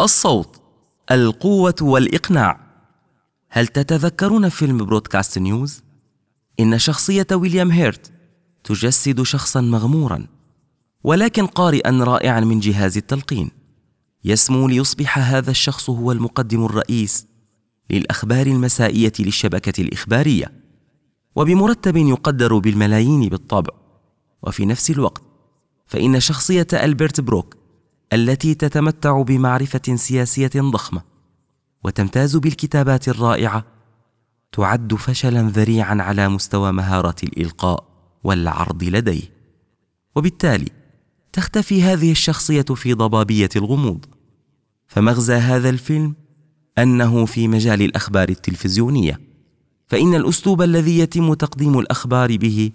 الصوت القوة والإقناع. هل تتذكرون فيلم برودكاست نيوز؟ إن شخصية ويليام هيرت تجسد شخصا مغمورا ولكن قارئا رائعا من جهاز التلقين. يسمو ليصبح هذا الشخص هو المقدم الرئيس للأخبار المسائية للشبكة الإخبارية وبمرتب يقدر بالملايين بالطبع. وفي نفس الوقت فإن شخصية ألبرت بروك التي تتمتع بمعرفة سياسية ضخمة وتمتاز بالكتابات الرائعة تعد فشلا ذريعا على مستوى مهارات الإلقاء والعرض لديه. وبالتالي تختفي هذه الشخصية في ضبابية الغموض. فمغزى هذا الفيلم أنه في مجال الأخبار التلفزيونية. فإن الأسلوب الذي يتم تقديم الأخبار به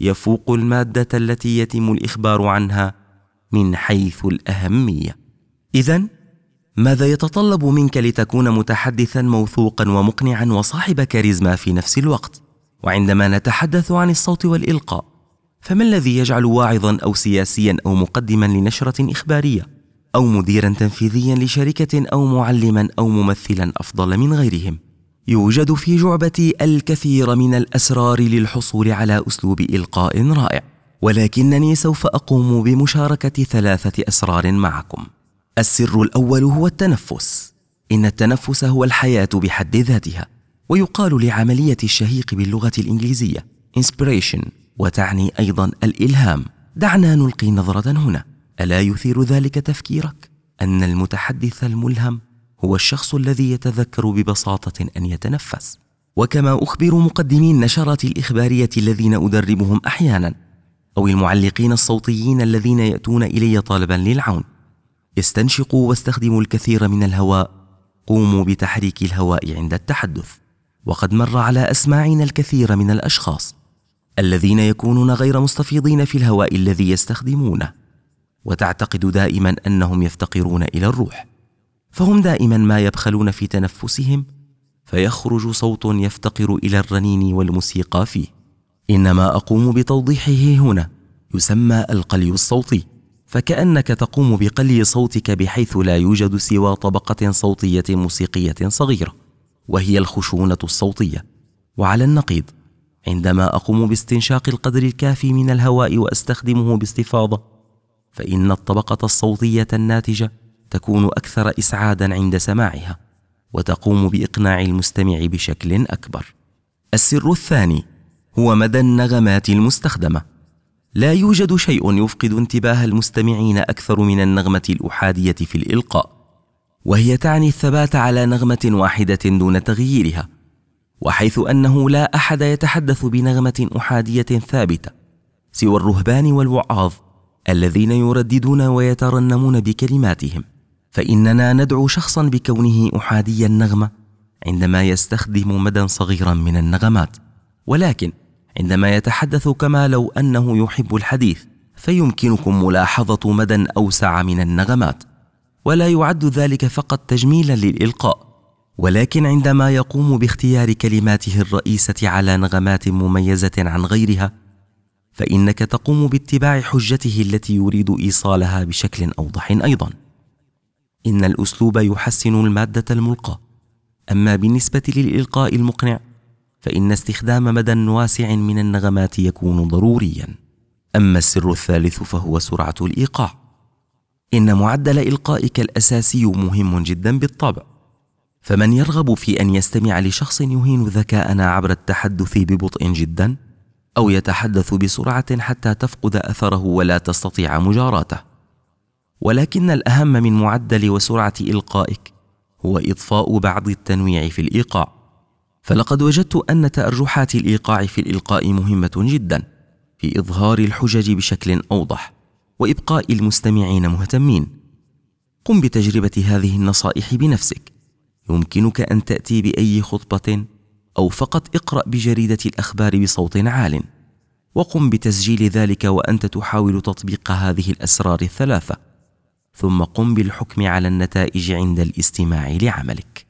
يفوق المادة التي يتم الإخبار عنها من حيث الأهمية. إذا ماذا يتطلب منك لتكون متحدثا موثوقا ومقنعا وصاحب كاريزما في نفس الوقت؟ وعندما نتحدث عن الصوت والإلقاء فما الذي يجعل واعظا أو سياسيا أو مقدما لنشرة إخبارية؟ أو مديرا تنفيذيا لشركة أو معلما أو ممثلا أفضل من غيرهم؟ يوجد في جعبتي الكثير من الأسرار للحصول على أسلوب إلقاء رائع. ولكنني سوف أقوم بمشاركة ثلاثة أسرار معكم. السر الأول هو التنفس. إن التنفس هو الحياة بحد ذاتها ويقال لعملية الشهيق باللغة الإنجليزية inspiration وتعني أيضا الإلهام. دعنا نلقي نظرة هنا. ألا يثير ذلك تفكيرك؟ أن المتحدث الملهم هو الشخص الذي يتذكر ببساطة أن يتنفس. وكما أخبر مقدمي النشرات الإخبارية الذين أدربهم أحيانا أو المعلقين الصوتيين الذين يأتون إلي طالبا للعون. استنشقوا واستخدموا الكثير من الهواء. قوموا بتحريك الهواء عند التحدث. وقد مر على أسماعنا الكثير من الأشخاص الذين يكونون غير مستفيضين في الهواء الذي يستخدمونه. وتعتقد دائما أنهم يفتقرون إلى الروح. فهم دائما ما يبخلون في تنفسهم. فيخرج صوت يفتقر إلى الرنين والموسيقى فيه. إنما أقوم بتوضيحه هنا يسمى القلي الصوتي. فكأنك تقوم بقلي صوتك بحيث لا يوجد سوى طبقة صوتية موسيقية صغيرة وهي الخشونة الصوتية. وعلى النقيض عندما أقوم باستنشاق القدر الكافي من الهواء وأستخدمه باستفاضة فإن الطبقة الصوتية الناتجة تكون أكثر اسعادا عند سماعها وتقوم بإقناع المستمع بشكل أكبر. السر الثاني هو مدى النغمات المستخدمة. لا يوجد شيء يفقد انتباه المستمعين أكثر من النغمة الأحادية في الإلقاء وهي تعني الثبات على نغمة واحدة دون تغييرها وحيث أنه لا أحد يتحدث بنغمة أحادية ثابتة سوى الرهبان والوعاظ الذين يرددون ويترنمون بكلماتهم. فإننا ندعو شخصا بكونه أحادي النغمة عندما يستخدم مدى صغيرا من النغمات ولكن عندما يتحدث كما لو أنه يحب الحديث فيمكنكم ملاحظة مدى أوسع من النغمات ولا يعد ذلك فقط تجميلا للإلقاء ولكن عندما يقوم باختيار كلماته الرئيسة على نغمات مميزة عن غيرها فإنك تقوم باتباع حجته التي يريد إيصالها بشكل أوضح أيضا. إن الأسلوب يحسن المادة الملقاة. أما بالنسبة للإلقاء المقنع فإن استخدام مدى واسع من النغمات يكون ضروريا. أما السر الثالث فهو سرعة الإيقاع. إن معدل إلقائك الأساسي مهم جدا بالطبع. فمن يرغب في أن يستمع لشخص يهين ذكاءنا عبر التحدث ببطء جدا أو يتحدث بسرعة حتى تفقد أثره ولا تستطيع مجاراته. ولكن الأهم من معدل وسرعة إلقائك هو اضفاء بعض التنويع في الإيقاع. فلقد وجدت أن تأرجحات الإيقاع في الإلقاء مهمة جدا في إظهار الحجج بشكل أوضح وإبقاء المستمعين مهتمين. قم بتجربة هذه النصائح بنفسك. يمكنك أن تأتي بأي خطبة أو فقط اقرأ بجريدة الأخبار بصوت عال. وقم بتسجيل ذلك وأنت تحاول تطبيق هذه الأسرار الثلاثة. ثم قم بالحكم على النتائج عند الاستماع لعملك.